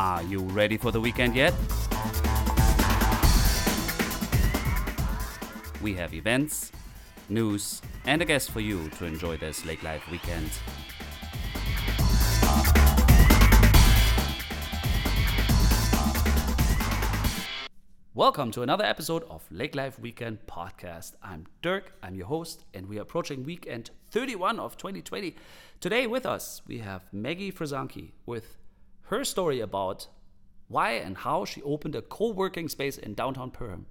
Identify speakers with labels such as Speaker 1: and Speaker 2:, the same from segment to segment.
Speaker 1: Are you ready for the weekend yet? We have events, news, and a guest for you to enjoy this Lake Life weekend. Welcome to another episode of Lake Life Weekend Podcast. I'm Dirk, I'm your host, and we are approaching weekend 31 of 2020. Today with us, we have Maggie Frizanki with her story about why and how she opened a co working space in downtown Perham.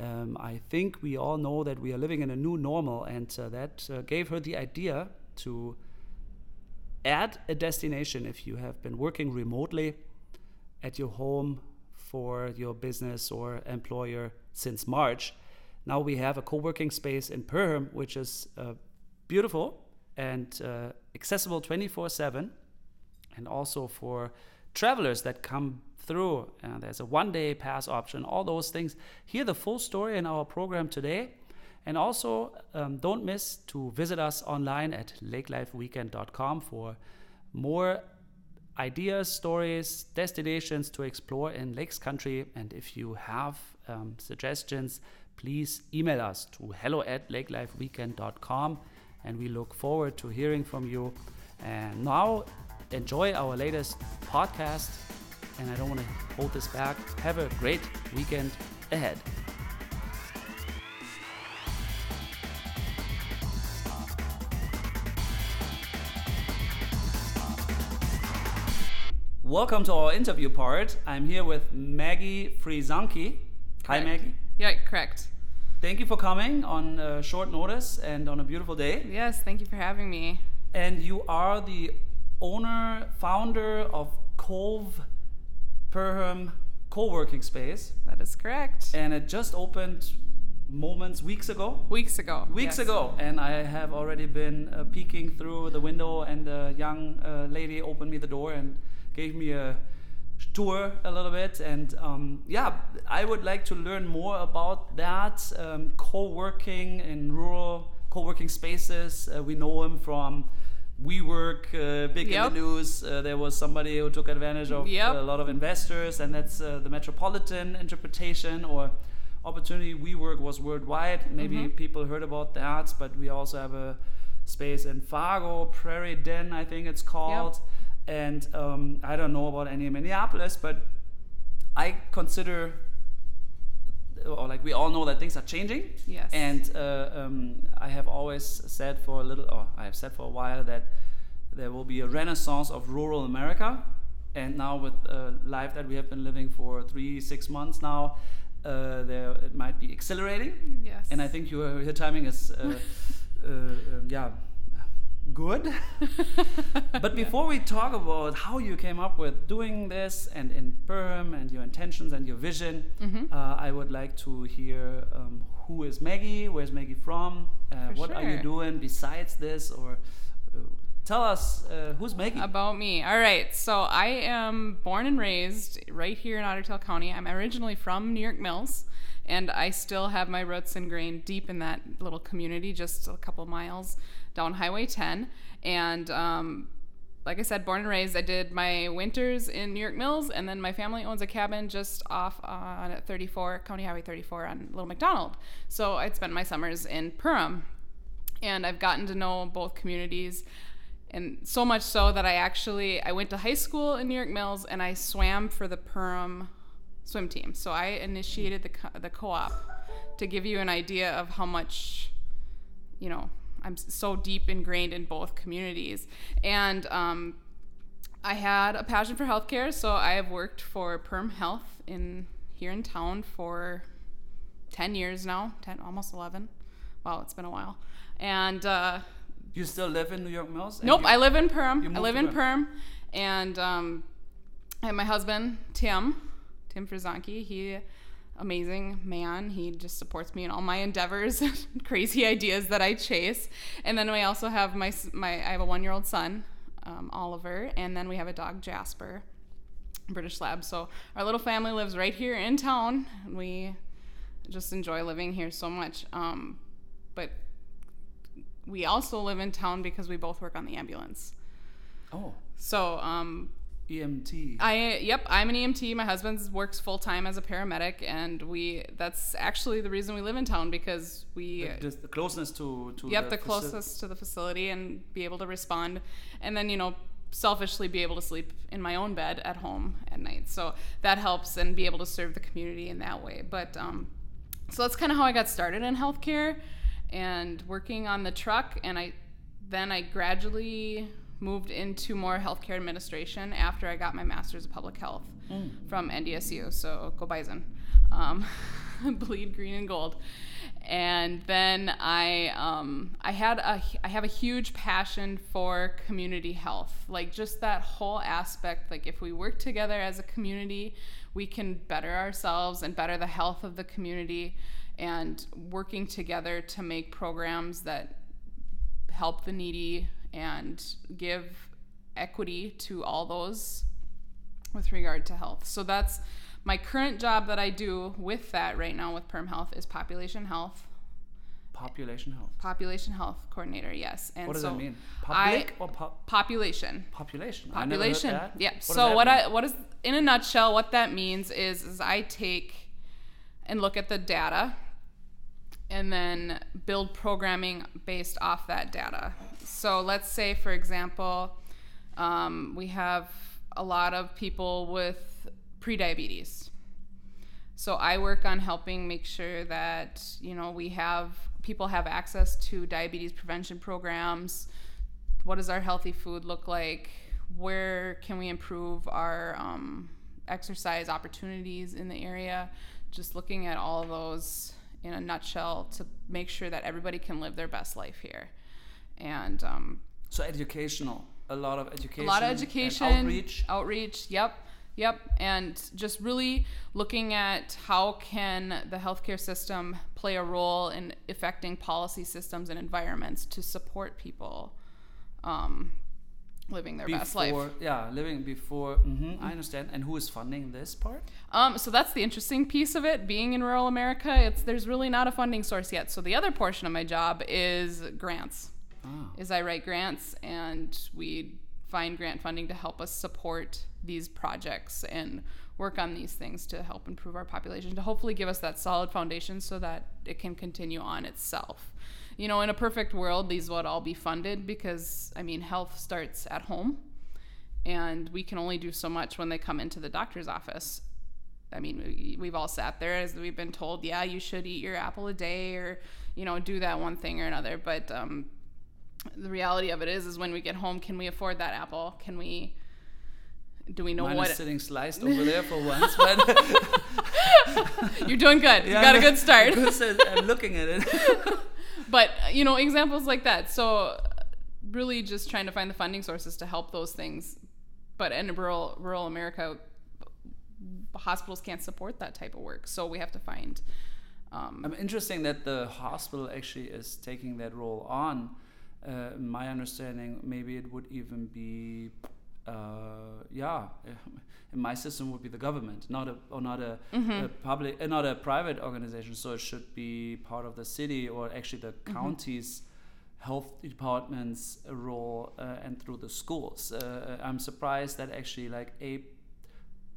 Speaker 1: Um, I think we all know that we are living in a new normal, and uh, that uh, gave her the idea to add a destination if you have been working remotely at your home for your business or employer since March. Now we have a co working space in Perham, which is uh, beautiful and uh, accessible 24 7, and also for travelers that come through. Uh, there's a one day pass option, all those things. Hear the full story in our program today. And also, um, don't miss to visit us online at lakelifeweekend.com for more ideas, stories, destinations to explore in Lakes Country. And if you have um, suggestions, please email us to hello at lakelifeweekend.com. And we look forward to hearing from you. And now, enjoy our latest podcast. And I don't want to hold this back. Have a great weekend ahead. Welcome to our interview part. I'm here with Maggie Frizanki. Hi, Maggie.
Speaker 2: Yeah, correct.
Speaker 1: Thank you for coming on uh, short notice and on a beautiful day.
Speaker 2: Yes, thank you for having me.
Speaker 1: And you are the owner, founder of Cove Perham co-working space,
Speaker 2: That is correct.
Speaker 1: and it just opened moments, weeks ago.
Speaker 2: Weeks ago.
Speaker 1: Weeks
Speaker 2: yes.
Speaker 1: ago, and I have already been uh, peeking through the window, and a young uh, lady opened me the door and gave me a tour a little bit. And um, yeah, I would like to learn more about that um, co-working in rural co-working spaces. Uh, we know him from WeWork, uh, big
Speaker 2: Yep.
Speaker 1: in the news. Uh, there was somebody who took advantage of
Speaker 2: Yep.
Speaker 1: a lot of investors, and that's uh, the metropolitan interpretation or opportunity. WeWork was worldwide. Maybe
Speaker 2: Mhm.
Speaker 1: people heard about that, but we also have a space in Fargo, Prairie Den, I think it's called. And um, I don't know about any in Minneapolis, but I consider, or like we all know that things are changing.
Speaker 2: Yes.
Speaker 1: And uh, um, I have always said for a little, or I have said for a while that there will be a renaissance of rural America. And now with uh, life that we have been living for three, six months now, uh, there it might be accelerating.
Speaker 2: Yes.
Speaker 1: And I think your your timing is, uh, uh, um, yeah, good. but before we talk about how you came up with doing this and in Perham and your intentions and your vision,
Speaker 2: Mhm.
Speaker 1: uh, I would like to hear um, who is Maggie, where's Maggie from, uh, what are you doing besides this, or uh, tell us uh, who's Maggie.
Speaker 2: About me. All right. So I am born and raised right here in Otter Tail County. I'm originally from New York Mills, and I still have my roots ingrained deep in that little community, just a couple miles down Highway 10. And um, like I said, born and raised, I did my winters in New York Mills, and then my family owns a cabin just off on at 34, County Highway 34 on Little McDonald. So I'd spent my summers in Perham, and I've gotten to know both communities and so much so that I actually I went to high school in New York Mills and I swam for the Perham swim team. So I initiated the co- the co-op to give you an idea of how much you know I'm so deep ingrained in both communities and um, I had a passion for healthcare, so I have worked for Perham Health in here in town for 10 years now, 10 almost 11. Wow, it's been a while. And uh,
Speaker 1: you still live in New York Mills?
Speaker 2: Nope, I live in
Speaker 1: Perham.
Speaker 2: I live in
Speaker 1: Perham.
Speaker 2: Perham, and um, I have my husband Tim, Tim Frizanki. He, amazing man. He just supports me in all my endeavors, crazy ideas that I chase. And then we also have my my. I have a one year old son, um, Oliver, and then we have a dog Jasper, British Lab. So our little family lives right here in town. and We just enjoy living here so much. Um, but we also live in town because we both work on the ambulance.
Speaker 1: Oh,
Speaker 2: So um,
Speaker 1: EMT.
Speaker 2: I yep, I'm an EMT. My husband works full time as a paramedic, and we that's actually the reason we live in town because we
Speaker 1: the, the closeness to to
Speaker 2: yep the, closest to the facility and be able to respond, and then you know selfishly be able to sleep in my own bed at home at night. So that helps and be able to serve the community in that way. But um, so that's kind of how I got started in healthcare and working on the truck, and I then I gradually moved into more healthcare administration after I got my master's of public health from NDSU. So go Bison, um, bleed green and gold. And then I um, I had a I have a huge passion for community health, like just that whole aspect. Like if we work together as a community, we can better ourselves and better the health of the community. And working together to make programs that help the needy and give equity to all those with regard to health. So that's my current job that I do with that right now with Perham Health is population health.
Speaker 1: population health.
Speaker 2: Population health coordinator, yes. And
Speaker 1: What does
Speaker 2: so
Speaker 1: that mean?
Speaker 2: I-
Speaker 1: Public or pop-
Speaker 2: population.
Speaker 1: population? I
Speaker 2: Population. Yeah.
Speaker 1: What
Speaker 2: so what
Speaker 1: mean?
Speaker 2: I what is in a nutshell what that means is is I take and look at the data and then build programming based off that data. So let's say for example, um, we have a lot of people with prediabetes. So I work on helping make sure that you know we have people have access to diabetes prevention programs. What does our healthy food look like? Where can we improve our um, exercise opportunities in the area? Just looking at all those in a nutshell to make sure that everybody can live their best life here. And um,
Speaker 1: So educational, a lot of education.
Speaker 2: a lot of education
Speaker 1: outreach.
Speaker 2: outreach yep yep and just really looking at how can the healthcare system play a role in affecting policy systems and environments to support people um, living their best life
Speaker 1: Before, yeah, living before. hmm I understand. And who is funding this part?
Speaker 2: Um, so that's the interesting piece of it. Being in rural America, it's there's really not a funding source yet. So the other portion of my job is grants.
Speaker 1: Ah.
Speaker 2: Is I write grants and we find grant funding to help us support these projects and work on these things to help improve our population to hopefully give us that solid foundation so that it can continue on itself. You know, in a perfect world, these would all be funded because I mean, health starts at home and we can only do so much when they come into the doctor's office. I mean, we, we've all sat there as we've been told, yeah, you should eat your apple a day or, you know, do that one thing or another. But um, the reality of it is, is when we get home, can we afford that apple? Can we, do we know
Speaker 1: Mine
Speaker 2: what?
Speaker 1: is sitting sliced over there for once, but
Speaker 2: You're doing good. you got a good start.
Speaker 1: because I'm looking at it.
Speaker 2: But you know examples like that. So really just trying to find the funding sources to help those things. But in rural rural america hospitals can't support that type of work. So we have to find um,
Speaker 1: I'm interesting that the hospital actually is taking that role on. Uh, my understanding, maybe it would even be, uh, yeah, in my system would be the government, not a or not a, a public, uh, not a private organization. So it should be part of the city or actually the county's health department's role uh, and through the schools. Uh, I'm surprised that actually like a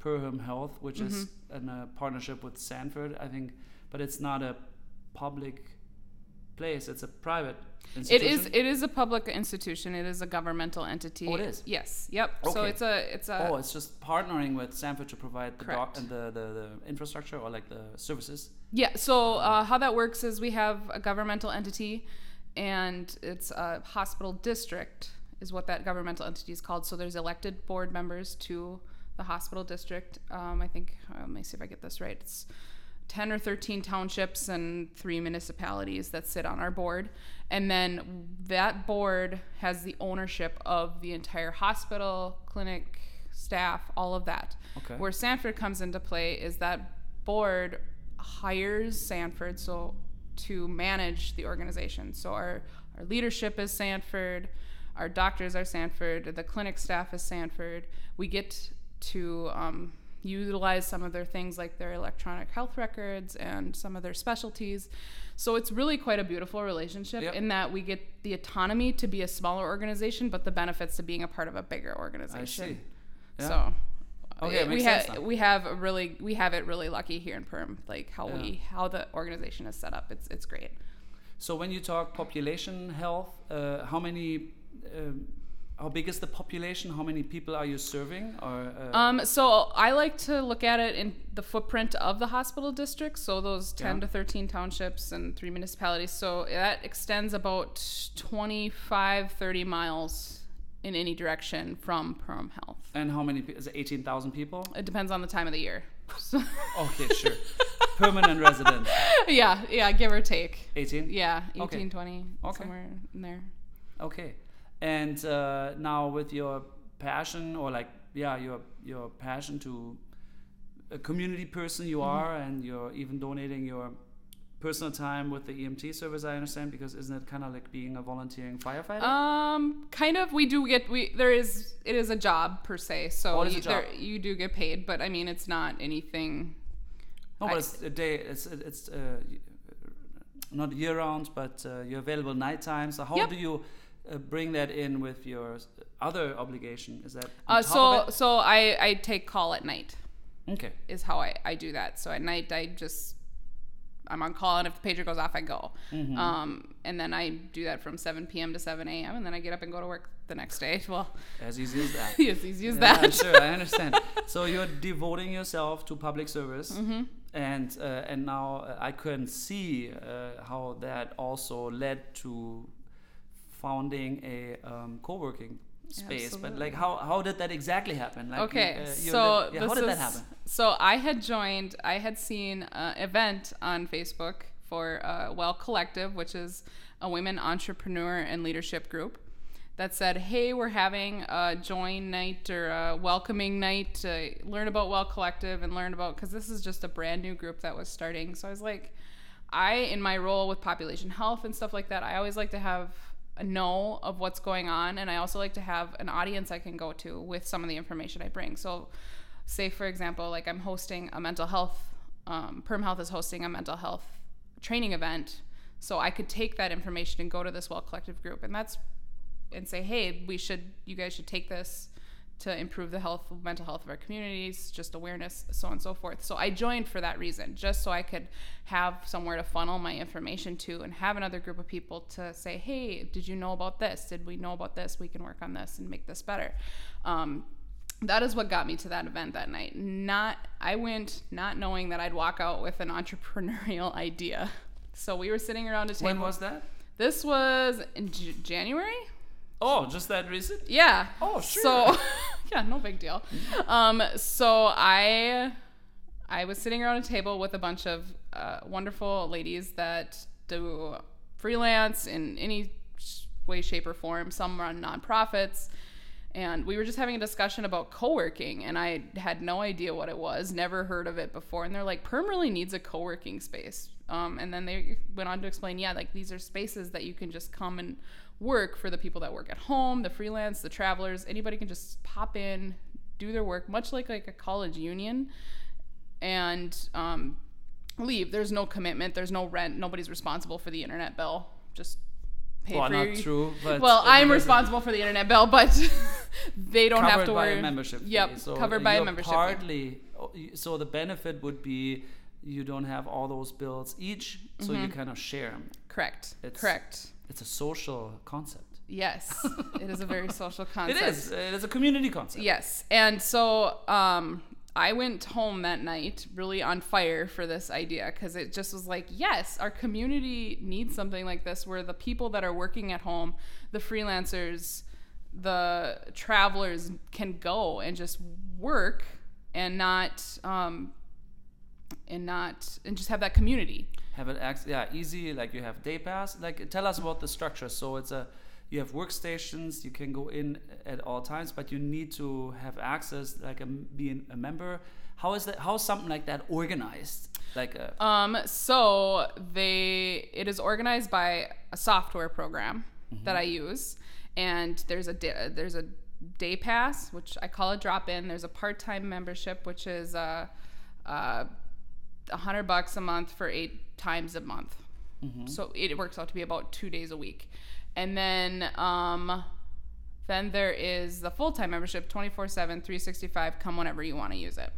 Speaker 1: Perham Health, which is in a partnership with Sanford, I think, but it's not a public place; it's a private
Speaker 2: it is it is a public institution it is a governmental entity
Speaker 1: Oh, it is?
Speaker 2: yes yep so it's a it's a
Speaker 1: oh, it's just partnering with Sanford to provide the doc
Speaker 2: Correct.
Speaker 1: and the, the, the infrastructure or like the services.
Speaker 2: Yeah. So uh, how that works is we have a governmental entity, and it's a hospital district is what that governmental entity is called. So there's elected board members to the hospital district. Um, I think uh, let me see if I get this right. It's ten or thirteen townships and three municipalities that sit on our board, and then that board has the ownership of the entire hospital, clinic, staff, all of that.
Speaker 1: Okay.
Speaker 2: Where Sanford comes into play is that board hires Sanford so to manage the organization. So our, our leadership is Sanford, our doctors are Sanford, the clinic staff is Sanford. We get to um, utilize some of their things like their electronic health records and some of their specialties. So it's really quite a beautiful relationship
Speaker 1: Yep.
Speaker 2: in that we get the autonomy to be a smaller organization, but the benefits to being a part of a bigger organization.
Speaker 1: I see. Yeah.
Speaker 2: So
Speaker 1: Okay,
Speaker 2: we have we have a really we have it really lucky here in Perham, like how
Speaker 1: Yeah.
Speaker 2: we how the organization is set up. It's it's great.
Speaker 1: So when you talk population health, uh, how many, um, how big is the population? How many people are you serving? Or uh,
Speaker 2: Um, so I like to look at it in the footprint of the hospital district. So those 10
Speaker 1: Yeah.
Speaker 2: to 13 townships and three municipalities. So that extends about 25, 30 miles in any direction from Perham Health.
Speaker 1: and how many? Is it eighteen thousand people?
Speaker 2: It depends on the time of the year. So,
Speaker 1: Okay, sure. Permanent resident,
Speaker 2: yeah, yeah, give or take.
Speaker 1: eighteen.
Speaker 2: Yeah, 18,
Speaker 1: Okay.
Speaker 2: 20,
Speaker 1: Okay.
Speaker 2: somewhere in there.
Speaker 1: Okay, and uh, now with your passion or like yeah, your your passion to a community person you
Speaker 2: Mm-hmm.
Speaker 1: are, and you're even donating your personal time with the EMT service. I understand because isn't it kind of like being a volunteering firefighter?
Speaker 2: Um, kind of. We do get we there is it is a job per se, so
Speaker 1: Oh, it is a
Speaker 2: you, there- you do get paid, but I mean it's not anything.
Speaker 1: No, but
Speaker 2: I-
Speaker 1: it's a day. It's it's uh, not year round, but uh, you're available night nighttime. So how
Speaker 2: Yep.
Speaker 1: do you uh, bring that in with your other obligation? Is that
Speaker 2: Uh, so so I I take call at night
Speaker 1: okay?
Speaker 2: is how I I do that. So at night I just I'm on call, and if the pager goes off, I go.
Speaker 1: Mm-hmm.
Speaker 2: Um, and then I do that from 7 p.m. to 7 a.m. and then I get up and go to work the next day. Well,
Speaker 1: As easy as that.
Speaker 2: as easy as
Speaker 1: Yeah,
Speaker 2: that.
Speaker 1: sure, I understand. So you're devoting yourself to public service,
Speaker 2: Mm-hmm.
Speaker 1: and uh, and now uh, I couldn't see uh, how that also led to founding a um, co-working space. But like, how how did that exactly happen? Like,
Speaker 2: Okay,
Speaker 1: uh, you
Speaker 2: so
Speaker 1: yeah, how did
Speaker 2: is,
Speaker 1: that happen?
Speaker 2: So I had joined. I had seen an event on Facebook for uh, Well Collective, which is a women entrepreneur and leadership group, that said, "Hey, we're having a join night or a welcoming night to learn about Well Collective and learn about because this is just a brand new group that was starting." So I was like, I in my role with population health and stuff like that, I always like to have know of what's going on and I also like to have an audience I can go to with some of the information I bring. So say for example, like I'm hosting a mental health um, Perham Health is hosting a mental health training event. So I could take that information and go to this well collective group and that's and say, hey, we should you guys should take this to improve the health mental health of our communities just awareness so on and so forth. So i joined for that reason just so i could have somewhere to funnel my information to and have another group of people to say hey did you know about this? Did we know about this? We can work on this and make this better. Um, that is what got me to that event that night. Not i went not knowing that i'd walk out with an entrepreneurial idea. So we were sitting around a table.
Speaker 1: When was that?
Speaker 2: this was in J- january
Speaker 1: Oh, just that recent?
Speaker 2: yeah.
Speaker 1: Oh, sure.
Speaker 2: So, yeah, no big deal. Um, so I, I was sitting around a table with a bunch of uh, wonderful ladies that do freelance in any way, shape, or form. Some run nonprofits. And we were just having a discussion about co-working, and I had no idea what it was, never heard of it before. And they're like, "Perham really needs a co-working space." Um, and then they went on to explain, "Yeah, like these are spaces that you can just come and work for the people that work at home, the freelance, the travelers. Anybody can just pop in, do their work, much like like a college union, and um, leave. There's no commitment. There's no rent. Nobody's responsible for the internet bill. Just pay
Speaker 1: Well,
Speaker 2: for
Speaker 1: not
Speaker 2: your,
Speaker 1: true. But
Speaker 2: well, I'm responsible for the internet bill, but they don't
Speaker 1: covered
Speaker 2: have to
Speaker 1: by
Speaker 2: worry.
Speaker 1: a membership. fee.
Speaker 2: Yep,
Speaker 1: So
Speaker 2: covered by a membership fee.
Speaker 1: Partly, oh, y- so the benefit would be you don't have all those bills each, so
Speaker 2: Mm-hmm.
Speaker 1: you kind of share them.
Speaker 2: Correct.
Speaker 1: It's-
Speaker 2: Correct.
Speaker 1: It's a social concept.
Speaker 2: Yes, it is a very social concept.
Speaker 1: It is. It is a community concept.
Speaker 2: Yes. And so um, I went home that night really on fire for this idea because it just was like, yes, our community needs something like this where the people that are working at home, the freelancers, the travelers can go and just work and not. Um, and not and just have that community
Speaker 1: Have it ac- yeah easy like you have day pass. Like tell us about the structure. So it's a you have workstations. You can go in at all times, but you need to have access like a, being a member. How is that? How is something like that organized? Like a,
Speaker 2: Um, so they it is organized by a software program that I use, and there's a da- there's a day pass which I call a drop in. There's a part time membership which is a, uh, a hundred bucks a month for eight times a month. So it works out to be about two days a week, and then um, Then there is the full time membership 24 7, 365, come whenever you want to use it.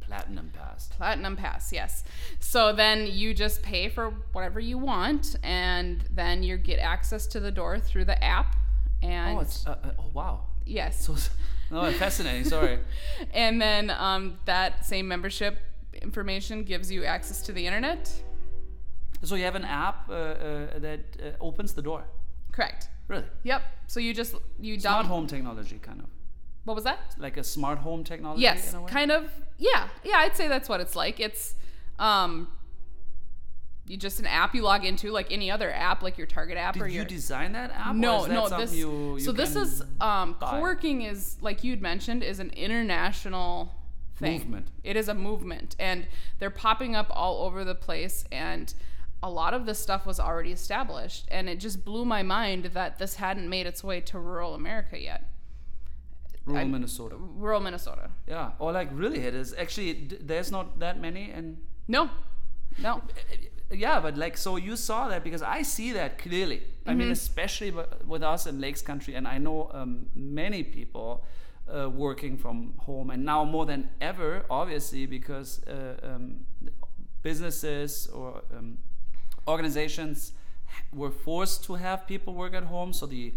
Speaker 1: Platinum Pass.
Speaker 2: Platinum Pass, yes. So then you just pay for whatever you want, and then you get access to the door through the app. And
Speaker 1: Oh, it's uh, uh, oh wow.
Speaker 2: yes,
Speaker 1: So no, fascinating. Sorry.
Speaker 2: and then um, that same membership information gives you access to the internet.
Speaker 1: So you have an app uh, uh, that uh, opens the door.
Speaker 2: Correct.
Speaker 1: Really?
Speaker 2: Yep. So you just you
Speaker 1: Smart
Speaker 2: down.
Speaker 1: home technology, kind of
Speaker 2: What was that?
Speaker 1: like a smart home technology.
Speaker 2: Yes,
Speaker 1: in a way?
Speaker 2: kind of. Yeah, yeah. I'd say that's what it's like. It's um, you just an app you log into like any other app, like your Target app or
Speaker 1: Did you
Speaker 2: your.
Speaker 1: design that app? or
Speaker 2: no,
Speaker 1: that
Speaker 2: no. This
Speaker 1: you, you
Speaker 2: so this is um,
Speaker 1: buy?
Speaker 2: co-working is like you'd mentioned is an international thing.
Speaker 1: Movement.
Speaker 2: It is a movement, and they're popping up all over the place, and a lot of this stuff was already established, and it just blew my mind that this hadn't made its way to rural America yet,
Speaker 1: rural
Speaker 2: I'm-
Speaker 1: Minnesota.
Speaker 2: rural Minnesota.
Speaker 1: Yeah, or like really, it is actually there's not that many, and
Speaker 2: No, no.
Speaker 1: yeah, but like so you saw that because I see that clearly. I
Speaker 2: Mm-hmm.
Speaker 1: mean, especially with us in Lakes Country, and I know um, many people uh, working from home, and now more than ever, obviously, because uh, um, businesses or um, organizations were forced to have people work at home, so the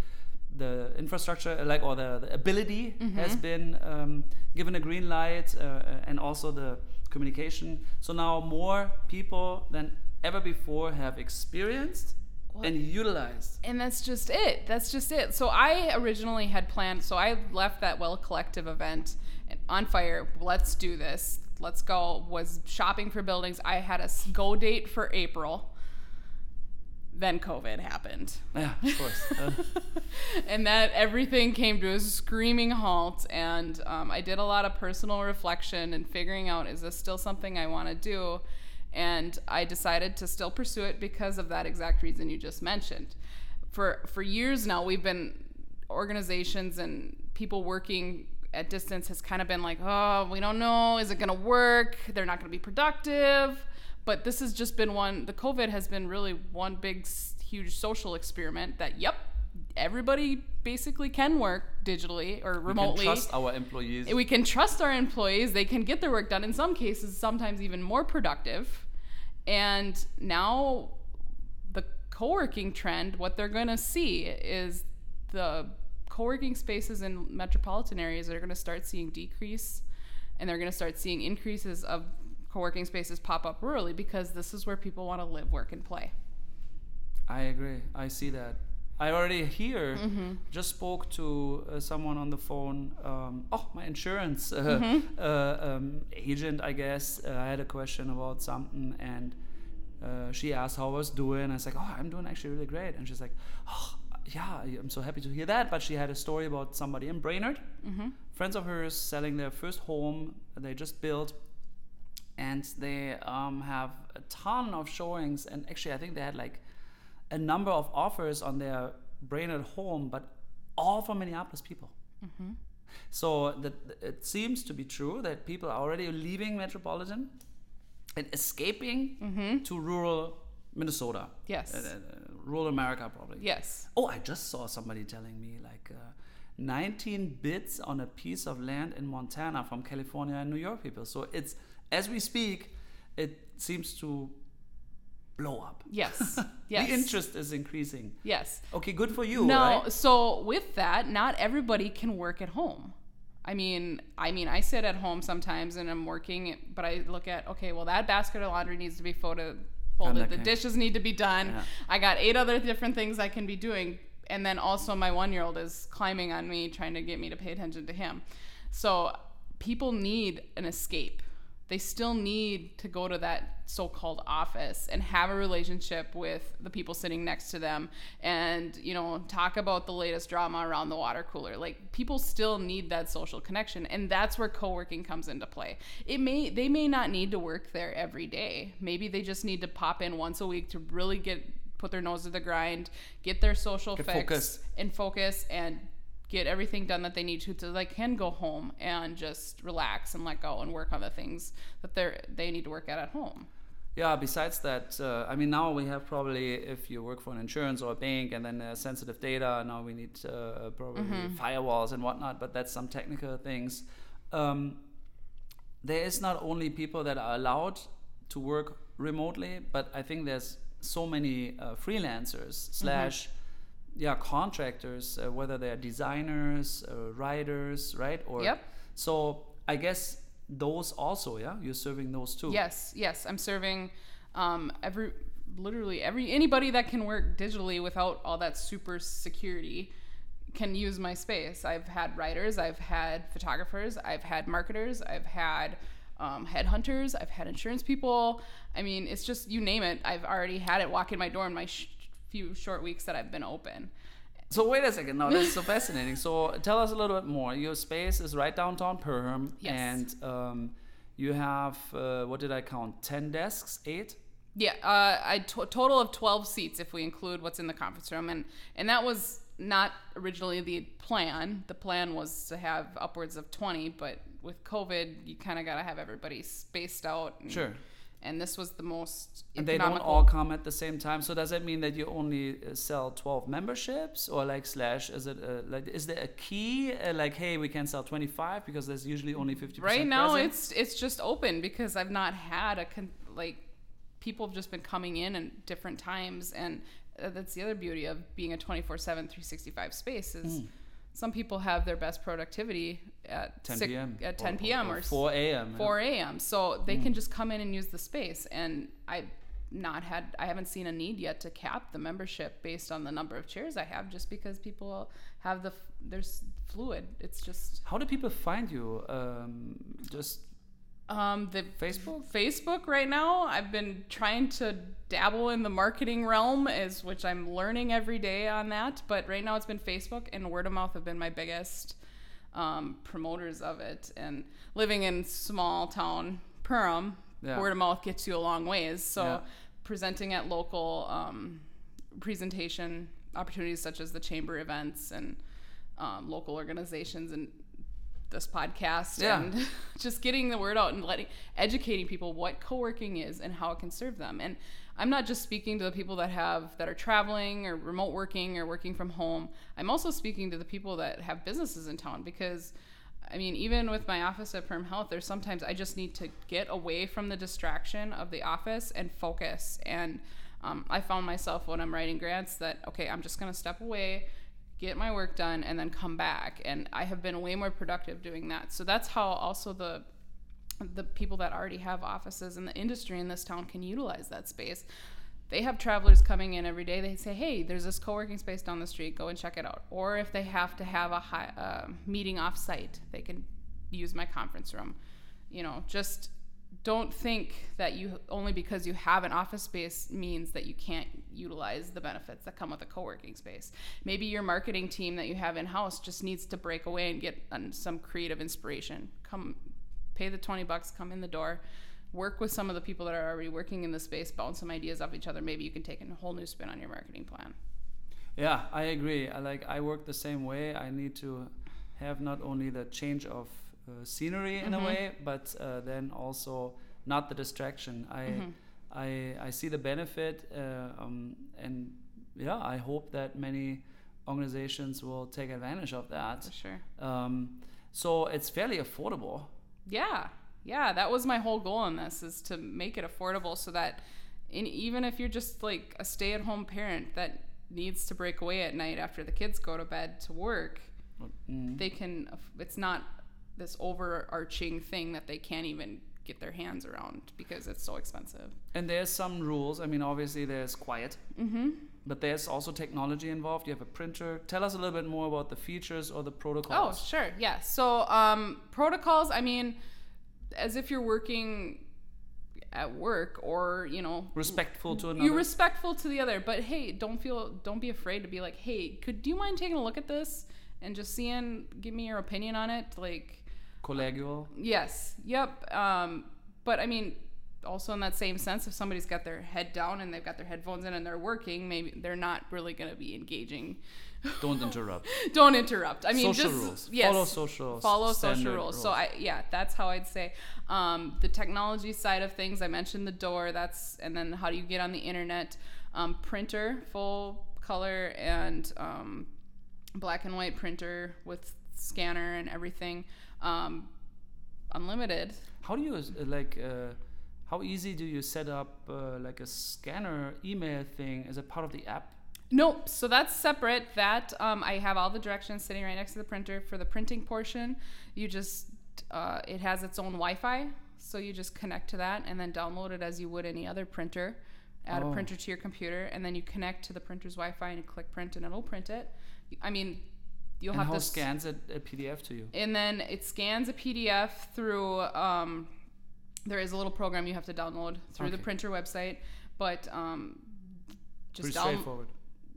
Speaker 1: the infrastructure, like or the, the ability, has been um, given a green light, uh, and also the communication. So now more people than ever before have experienced and utilized.
Speaker 2: And that's just it. That's just it. So I originally had planned. So I left that Well Collective event on fire. Let's do this. Let's go. Was shopping for buildings. I had a go date for April. Then COVID happened.
Speaker 1: Yeah, of course. Uh,
Speaker 2: and that everything came to a screaming halt. And um, I did a lot of personal reflection and figuring out is this still something I want to do? And I decided to still pursue it because of that exact reason you just mentioned. For for years now, we've been organizations and people working at distance has kind of been like, oh, we don't know, is it going to work? They're not going to be productive. But this has just been one. The COVID has been really one big, huge social experiment. That yep, everybody basically can work digitally or
Speaker 1: we can
Speaker 2: remotely.
Speaker 1: trust our employees.
Speaker 2: we can trust our employees. They can get their work done. In some cases, sometimes even more productive. And now, the co-working trend, what they're going to see is the co-working spaces in metropolitan areas are going to start seeing decrease, and they're going to start seeing increases of co-working spaces pop up rurally because this is where people want to live, work, and play.
Speaker 1: I agree. I see that. I already here
Speaker 2: Mm-hmm.
Speaker 1: just spoke to uh, someone on the phone. Um, oh, my insurance uh,
Speaker 2: Mm-hmm.
Speaker 1: uh, um, agent, I guess. Uh, I had a question about something, and uh, she asked how I was doing. I was like, "Oh, I'm doing actually really great." And she's like, "Oh, yeah, I'm so happy to hear that." But she had a story about somebody in Brainerd,
Speaker 2: Mm-hmm.
Speaker 1: friends of hers selling their first home they just built and they um, have a ton of showings and actually i think they had like a number of offers on their Brainerd home but all from minneapolis people so that it seems to be true that people are already leaving metropolitan and escaping to rural minnesota
Speaker 2: Yes.
Speaker 1: Uh, uh, rural america probably
Speaker 2: Yes.
Speaker 1: Oh, I just saw somebody telling me like uh, 19 bids on a piece of land in Montana from California and New York people. So it's as we speak, it seems to blow up.
Speaker 2: Yes. Yes.
Speaker 1: The interest is increasing.
Speaker 2: Yes.
Speaker 1: Okay, good for you.
Speaker 2: No,
Speaker 1: right?
Speaker 2: so with that, not everybody can work at home. I mean, I mean, I sit at home sometimes and I'm working, but I look at okay, well, that basket of laundry needs to be folded. Folded. The dishes need to be done.
Speaker 1: Yeah.
Speaker 2: I got eight other different things I can be doing, and then also my one-year-old is climbing on me, trying to get me to pay attention to him. So people need an escape. They still need to go to that so-called office and have a relationship with the people sitting next to them and you know talk about the latest drama around the water cooler. Like people still need that social connection and that's where co-working comes into play. It may they may not need to work there every day. Maybe they just need to pop in once a week to really get put their nose to the grind get their social
Speaker 1: Get
Speaker 2: fix
Speaker 1: focused.
Speaker 2: and focus and get everything done that they need to so they can go home and just relax and let go and work on the things that they're they need to work at at home.
Speaker 1: Yeah, besides that, uh, I mean, now we have probably, if you work for an insurance or a bank and then uh, sensitive data, now we need uh, probably firewalls and whatnot, but that's some technical things. Um, there is not only people that are allowed to work remotely, but I think there's so many uh, freelancers slash yeah contractors, uh, whether they're designers, uh, writers, right? Or
Speaker 2: Yep.
Speaker 1: So I guess those also, yeah, you're serving those too.
Speaker 2: Yes, yes, I'm serving um, every literally every anybody that can work digitally without all that super security can use my space. I've had writers, I've had photographers, I've had marketers, I've had um, headhunters, I've had insurance people. I mean, it's just you name it. I've already had it walk in my door and my sh- few short weeks that I've been open.
Speaker 1: So wait a second. Now this is so fascinating. So tell us a little bit more. Your space is right downtown Perham,
Speaker 2: Yes.
Speaker 1: and um, you have uh, what did I count? Ten desks, eight.
Speaker 2: Yeah, uh, I t- total of twelve seats if we include what's in the conference room, and and that was not originally the plan. The plan was to have upwards of twenty, but with COVID, you kind of got to have everybody spaced out. And,
Speaker 1: Sure.
Speaker 2: And this was the most
Speaker 1: And they don't all come at the same time. So does that mean that you only uh, sell twelve memberships, or like slash? Is it uh, like is there a key? Uh, like hey, we can sell twenty five because there's usually only fifty.
Speaker 2: right now it's it's just open because I've not had a con- like people have just been coming in at different times and that's the other beauty of being a 24/7 365 space is some people have their best productivity at
Speaker 1: 10
Speaker 2: six-
Speaker 1: p.m.
Speaker 2: at 10 p.m. or, s-
Speaker 1: four a.m.
Speaker 2: 4 a.m. So they can just come in and use the space and I not had I haven't seen a need yet to cap the membership based on the number of chairs I have just because people have the there's fluid it's just
Speaker 1: How do people find you? Um, just
Speaker 2: um, the
Speaker 1: Facebook?
Speaker 2: Facebook right now. I've been trying to dabble in the marketing realm, is which I'm learning every day on that. But right now it's been Facebook and word of mouth have been my biggest um, promoters of it. And living in small town Perham,
Speaker 1: Yeah.
Speaker 2: word of mouth gets you a long ways. So
Speaker 1: Yeah.
Speaker 2: presenting at local um, presentation opportunities such as the chamber events and um, local organizations and this podcast
Speaker 1: Yeah.
Speaker 2: and just getting the word out and letting educating people what co-working is and how it can serve them. And i'm not just speaking to the people that have that are traveling or remote working or working from home. I'm also speaking to the people that have businesses in town because i mean even with my office at Perham health there's sometimes i just need to get away from the distraction of the office and focus. And um, i found myself when i'm writing grants that okay i'm just going to step away get my work done and then come back. And i have been way more productive doing that. So that's how also the the people that already have offices in the industry in this town can utilize that space. They have travelers coming in every day. They say hey there's this co-working space down the street. Go and check it out. Or if they have to have a high, uh, meeting off site they can use my conference room. You know just don't think that you only because you have an office space means that you can't utilize the benefits that come with a co-working space. Maybe your marketing team that you have in house just needs to break away and get um, some creative inspiration. Come pay the 20 bucks, come in the door, work with some of the people that are already working in the space, bounce some ideas off each other. Maybe you can take a whole new spin on your marketing plan.
Speaker 1: Yeah, I agree. I like I work the same way. I need to have not only the change of uh, scenery in
Speaker 2: Mhm.
Speaker 1: a way, but uh, then also not the distraction. I
Speaker 2: Mhm.
Speaker 1: I I see the benefit, uh, um, and yeah, I hope that many organizations will take advantage of that.
Speaker 2: For sure.
Speaker 1: Um, so it's fairly affordable.
Speaker 2: Yeah, yeah, that was my whole goal in this is to make it affordable so that in, even if you're just like a stay-at-home parent that needs to break away at night after the kids go to bed to work,
Speaker 1: Mm.
Speaker 2: they can. It's not this overarching thing that they can't even get their hands around because it's so expensive.
Speaker 1: And there's some rules. I mean, obviously there's quiet,
Speaker 2: Mm-hmm.
Speaker 1: but there's also technology involved. You have a printer. Tell us a little bit more about the features or the protocols.
Speaker 2: Oh, sure. Yeah. So um, protocols. I mean, as if you're working at work or you know
Speaker 1: Respectful to another.
Speaker 2: you're respectful to the other but hey don't feel don't be afraid to be like hey could do you mind taking a look at this and just seeing give me your opinion on it like
Speaker 1: collegial.
Speaker 2: yes yep um but i mean also in that same sense, if somebody's got their head down and they've got their headphones in and they're working, maybe they're not really going to be engaging.
Speaker 1: Don't interrupt.
Speaker 2: Don't interrupt. I mean,
Speaker 1: social
Speaker 2: just
Speaker 1: rules.
Speaker 2: yes,
Speaker 1: Follow social
Speaker 2: follow social
Speaker 1: standard
Speaker 2: rules. So I yeah, that's how I'd say. Um, the technology side of things, I mentioned the door. That's and then how do you get on the internet? Um, printer, full color and um, black and white printer with scanner and everything. Um, unlimited.
Speaker 1: How do you uh, like? Uh, how easy do you set up uh, like a scanner email thing? Is it part of the app?
Speaker 2: Nope. So that's separate. That um, I have all the directions sitting right next to the printer. For the printing portion, you just uh, it has its own Wi-Fi, so you just connect to that and then download it as you would any other printer. Add
Speaker 1: Oh.
Speaker 2: a printer to your computer, and then you connect to the printer's Wi-Fi and you click print, and it'll print it. I mean, you'll
Speaker 1: and
Speaker 2: have
Speaker 1: how
Speaker 2: to.
Speaker 1: scans it a PDF to you?
Speaker 2: and then it scans a PDF through. Um, there is a little program you have to download through the printer website, but um, just
Speaker 1: Pretty
Speaker 2: down,
Speaker 1: straightforward.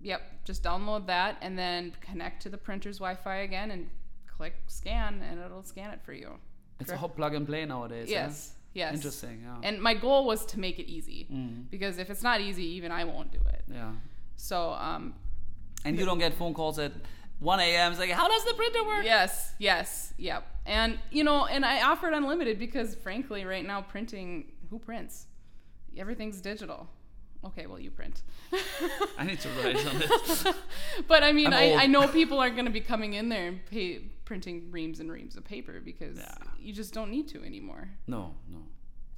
Speaker 2: Yep, just download that and then connect to the printer's Wi-Fi again and click scan, and it'll scan it for you.
Speaker 1: It's
Speaker 2: Sure.
Speaker 1: a whole plug and play nowadays.
Speaker 2: Yes, yes.
Speaker 1: Interesting. Yeah.
Speaker 2: And my goal was to make it easy
Speaker 1: Mm.
Speaker 2: because if it's not easy, even I won't do it.
Speaker 1: yeah.
Speaker 2: So, um,
Speaker 1: And you don't get phone calls at 1 a.m. It's like, how does the printer work?
Speaker 2: yes, yes, yep. And you know, and I offered unlimited because frankly, right now printing, who prints? Everything's digital. Okay, well, you print.
Speaker 1: I need to write on this.
Speaker 2: but I mean, I. I know people aren't going to be coming in there and pay, printing reams and reams of paper because
Speaker 1: Yeah.
Speaker 2: you just don't need to anymore.
Speaker 1: No, no.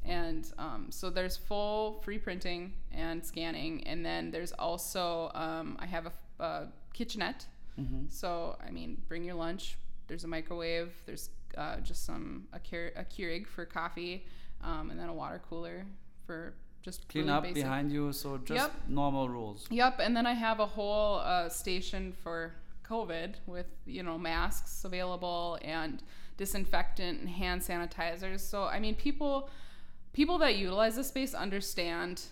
Speaker 2: And um, so there's full free printing and scanning, and then there's also um, I have a, a kitchenette.
Speaker 1: Mm-hmm.
Speaker 2: So I mean, bring your lunch. There's a microwave. There's uh, just some a, Keur- a Keurig for coffee, um, and then a water cooler for just
Speaker 1: Clean
Speaker 2: really
Speaker 1: up
Speaker 2: basic.
Speaker 1: behind you, so just
Speaker 2: Yep.
Speaker 1: normal rules.
Speaker 2: Yep, and then I have a whole uh, station for COVID with you know masks available and disinfectant and hand sanitizers. So I mean, people people that utilize the space understand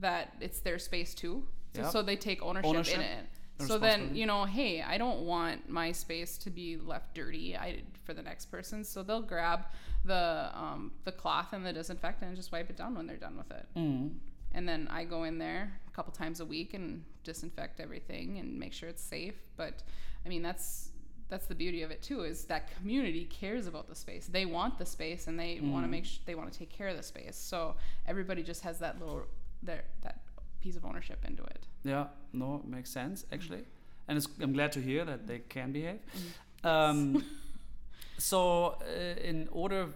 Speaker 2: that it's their space too. So,
Speaker 1: Yep.
Speaker 2: so they take ownership,
Speaker 1: Ownership,
Speaker 2: in it. So then you know, hey, I don't want my space to be left dirty. I for the next person. So they'll grab the um, the cloth and the disinfectant and just wipe it down when they're done with it
Speaker 1: Mm.
Speaker 2: and then I go in there a couple times a week and disinfect everything and make sure it's safe. But I mean, that's that's the beauty of it too is that community cares about the space. They want the space and they want to make sh- they want to take care of the space. So everybody just has that little their that piece of ownership into it.
Speaker 1: Yeah, no, makes sense actually, and it's, I'm glad to hear that they can behave.
Speaker 2: Mm.
Speaker 1: Um, so, uh, in order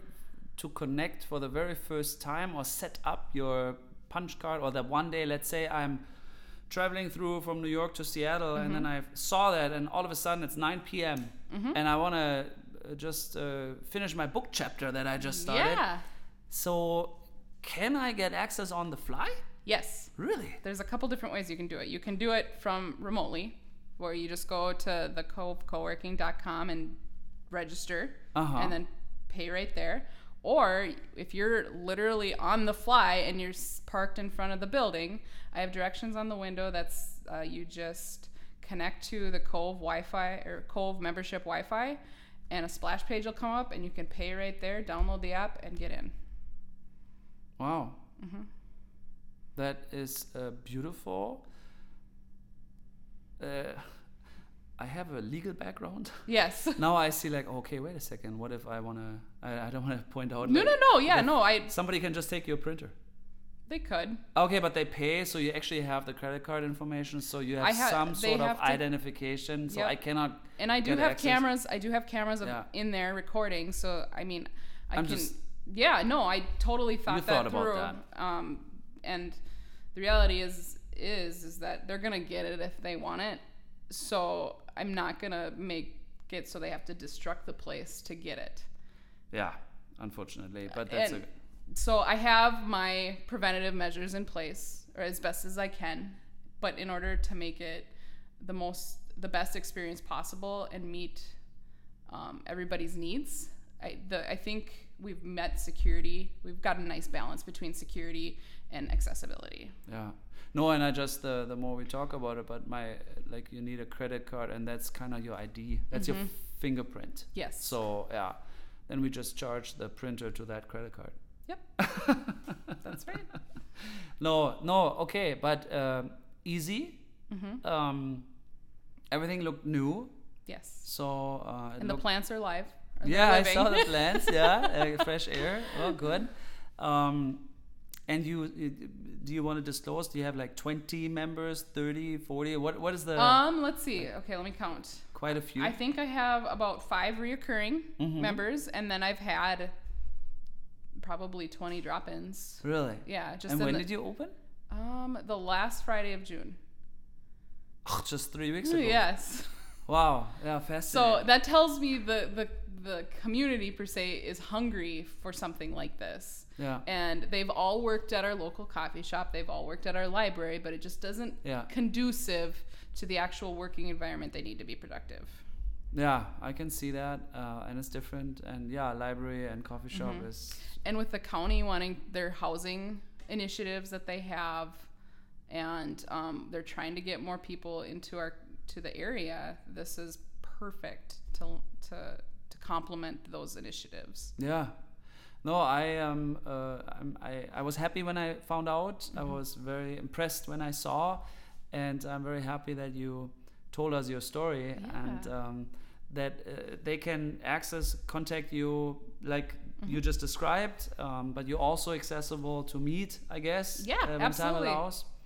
Speaker 1: to connect for the very first time or set up your punch card, or that one day, let's say I'm traveling through from New York to Seattle, and
Speaker 2: Mm-hmm.
Speaker 1: then I saw that, and all of a sudden it's 9 p.m. and I want to just uh, finish my book chapter that I just started.
Speaker 2: Yeah.
Speaker 1: So, can I get access on the fly?
Speaker 2: Yes.
Speaker 1: Really?
Speaker 2: There's a couple different ways you can do it. You can do it from remotely, where you just go to the covecoworking.com and register,
Speaker 1: Uh-huh.
Speaker 2: and then pay right there. Or if you're literally on the fly and you're parked in front of the building, I have directions on the window. That's uh, you just connect to the Cove Wi-Fi or Cove membership Wi-Fi, and a splash page will come up, and you can pay right there, download the app, and get in.
Speaker 1: Wow.
Speaker 2: Mm-hmm.
Speaker 1: That is uh, beautiful. Uh, I have a legal background.
Speaker 2: Yes.
Speaker 1: now I see, like, okay, wait a second. What if I want to? I, I don't want to point out.
Speaker 2: No,
Speaker 1: like,
Speaker 2: no, no. Yeah, no. I
Speaker 1: Somebody can just take your printer.
Speaker 2: they could.
Speaker 1: Okay, but they pay, so you actually have the credit card information, so you have
Speaker 2: ha-
Speaker 1: some sort of
Speaker 2: to-
Speaker 1: identification. So
Speaker 2: Yep.
Speaker 1: I cannot.
Speaker 2: And I do have
Speaker 1: access.
Speaker 2: cameras. I do have cameras of,
Speaker 1: Yeah.
Speaker 2: in there recording. So I mean, I
Speaker 1: I'm
Speaker 2: can.
Speaker 1: just-
Speaker 2: yeah, no, I totally thought
Speaker 1: You
Speaker 2: that
Speaker 1: thought about
Speaker 2: through. Um, and the reality is, is, is that they're gonna get it if they want it. So I'm not gonna make it so they have to destruct the place to get it.
Speaker 1: Yeah, unfortunately, but that's
Speaker 2: and
Speaker 1: a,
Speaker 2: so I have my preventative measures in place, or as best as I can. But in order to make it the most, the best experience possible and meet um, everybody's needs, I, the, I think we've met security. We've got a nice balance between security and accessibility.
Speaker 1: Yeah. No, and I just the the more we talk about it, but my like you need a credit card, and that's kind of your ID. That's your fingerprint.
Speaker 2: Yes.
Speaker 1: So yeah, then we just charge the printer to that credit card.
Speaker 2: Yep. That's right.
Speaker 1: No, no, okay, but um easy.
Speaker 2: Mm-hmm.
Speaker 1: Um, everything looked new,
Speaker 2: Yes.
Speaker 1: so uh,
Speaker 2: And the plants are live.
Speaker 1: Yeah, I saw the plants. Yeah, uh, fresh air. Oh, good. Um, and you, do you want to disclose? Do you have like 20 members, 30, 40? What What is the
Speaker 2: Um, let's see. Okay, let me count.
Speaker 1: quite a few?
Speaker 2: I think I have about five reoccurring
Speaker 1: Mhm.
Speaker 2: members, and then I've had probably 20 drop-ins.
Speaker 1: really?
Speaker 2: Yeah, just
Speaker 1: and when
Speaker 2: the,
Speaker 1: did you open?
Speaker 2: um the last Friday of June.
Speaker 1: Oh, just three weeks ago.
Speaker 2: Yes.
Speaker 1: Wow. Yeah,
Speaker 2: So that tells me the the the community per se is hungry for something like this.
Speaker 1: yeah.
Speaker 2: And they've all worked at our local coffee shop. They've all worked at our library, but it just doesn't
Speaker 1: Yeah.
Speaker 2: conducive to the actual working environment they need to be productive.
Speaker 1: Yeah, I can see that, uh, and it's different. And yeah, library and coffee shop
Speaker 2: Mhm.
Speaker 1: is
Speaker 2: and with the county wanting their housing initiatives that they have and um, they're trying to get more people into our to the area this is perfect to to complement those initiatives
Speaker 1: Yeah. No, I um uh, I'm, I I was happy when I found out. I
Speaker 2: Mhm.
Speaker 1: was very impressed when I saw, and I'm very happy that you told us your story and um, that uh, they can access, contact you like you
Speaker 2: Mhm.
Speaker 1: just described, um, but you're also accessible to meet, I guess.
Speaker 2: Yeah,
Speaker 1: uh,
Speaker 2: absolutely.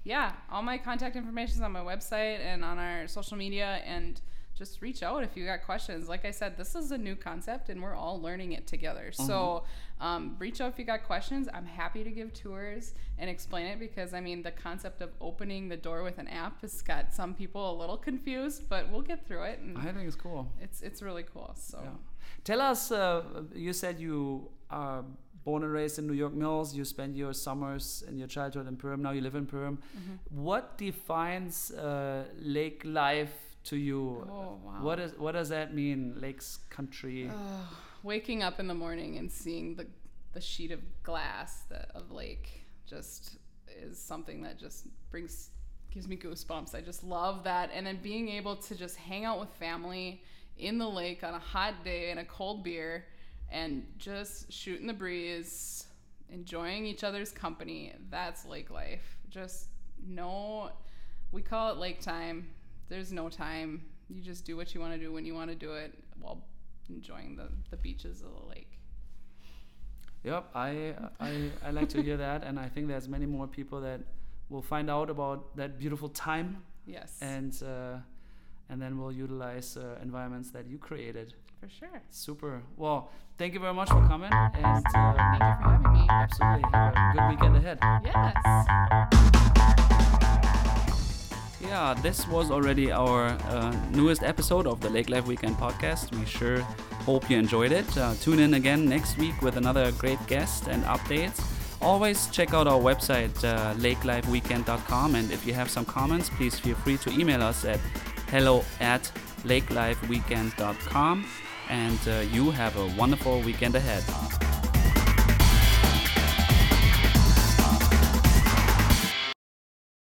Speaker 2: yeah all my contact information is on my website and on our social media and just reach out if you got questions like i said this is a new concept and we're all learning it together so um, reach out if you got questions i'm happy to give tours and explain it because i mean the concept of opening the door with an app has got some people a little confused but we'll get through it and
Speaker 1: I think it's cool.
Speaker 2: it's it's really cool so
Speaker 1: Yeah. Tell us, uh, you said you are born and raised in New York Mills. You spent your summers and your childhood in Perham. Now you live in Perham.
Speaker 2: Mhm.
Speaker 1: What defines uh, lake life to you?
Speaker 2: Oh, wow.
Speaker 1: What is what does that mean? Lakes country.
Speaker 2: Ugh, waking up in the morning and seeing the the sheet of glass that of lake just is something that just brings gives me goosebumps. I just love that and then being able to just hang out with family in the lake on a hot day and a cold beer and just shooting the breeze, enjoying each other's company. That's lake life. Just no we call it lake time. There's no time. You just do what you want to do when you want to do it while enjoying the, the beaches of the lake.
Speaker 1: Yep, I, I I like to hear that, and I think there's many more people that will find out about that beautiful time,
Speaker 2: Yes.
Speaker 1: and uh, and then we'll utilize uh, environments that you created.
Speaker 2: for sure.
Speaker 1: Super. Well, thank you very much for coming, and uh,
Speaker 2: Thank you for having me.
Speaker 1: absolutely have a good weekend ahead.
Speaker 2: Yes.
Speaker 1: Yeah, this was already our uh, newest episode of the Lake Life Weekend podcast. We sure hope you enjoyed it. Uh, tune in again next week with another great guest and updates. Always check out our website, uh, lakelifeweekend.com. And if you have some comments, please feel free to email us at hello at lakelifeweekend.com. And uh, you have a wonderful weekend ahead.